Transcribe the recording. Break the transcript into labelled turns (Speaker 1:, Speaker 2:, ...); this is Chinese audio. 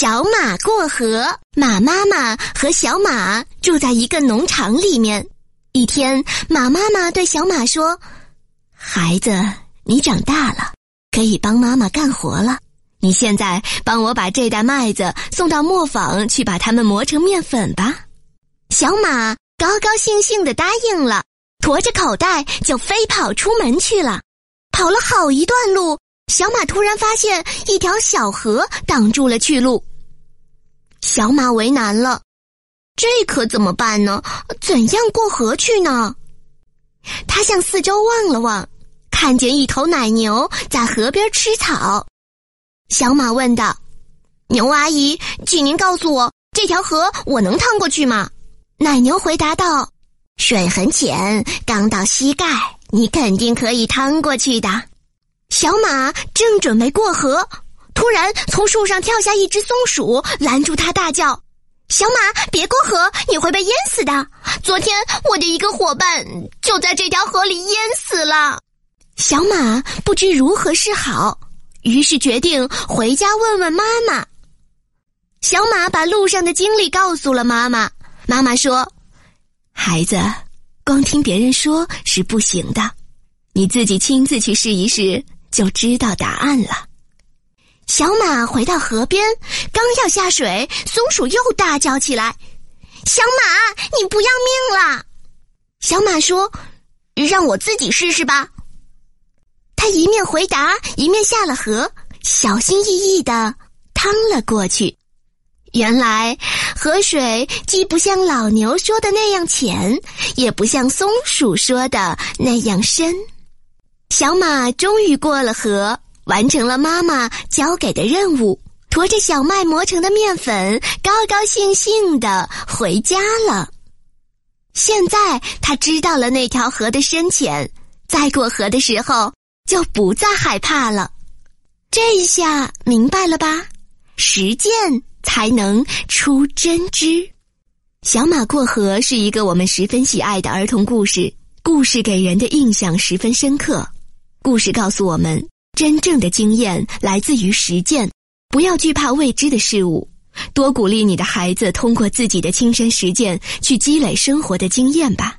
Speaker 1: 小马过河。马妈妈和小马住在一个农场里面。一天，马妈妈对小马说：“孩子，你长大了，可以帮妈妈干活了。你现在帮我把这袋麦子送到磨坊去，把它们磨成面粉吧。”小马高高兴兴的答应了，驮着口袋就飞跑出门去了。跑了好一段路。小马突然发现一条小河挡住了去路，小马为难了，这可怎么办呢？怎样过河去呢？他向四周望了望，看见一头奶牛在河边吃草。小马问道：“牛阿姨，请您告诉我，这条河我能趟过去吗？”奶牛回答道：“水很浅，刚到膝盖，你肯定可以趟过去的。”小马正准备过河，突然从树上跳下一只松鼠，拦住他，大叫：“小马，别过河，你会被淹死的！昨天我的一个伙伴就在这条河里淹死了。”小马不知如何是好，于是决定回家问问妈妈。小马把路上的经历告诉了妈妈，妈妈说：“孩子，光听别人说是不行的，你自己亲自去试一试。”就知道答案了。小马回到河边，刚要下水，松鼠又大叫起来：“小马，你不要命了！”小马说：“让我自己试试吧。”他一面回答，一面下了河，小心翼翼的趟了过去。原来，河水既不像老牛说的那样浅，也不像松鼠说的那样深。小马终于过了河，完成了妈妈交给的任务，驮着小麦磨成的面粉，高高兴兴的回家了。现在他知道了那条河的深浅，在过河的时候就不再害怕了。这一下明白了吧？实践才能出真知。小马过河是一个我们十分喜爱的儿童故事，故事给人的印象十分深刻。故事告诉我们，真正的经验来自于实践，不要惧怕未知的事物，多鼓励你的孩子通过自己的亲身实践去积累生活的经验吧。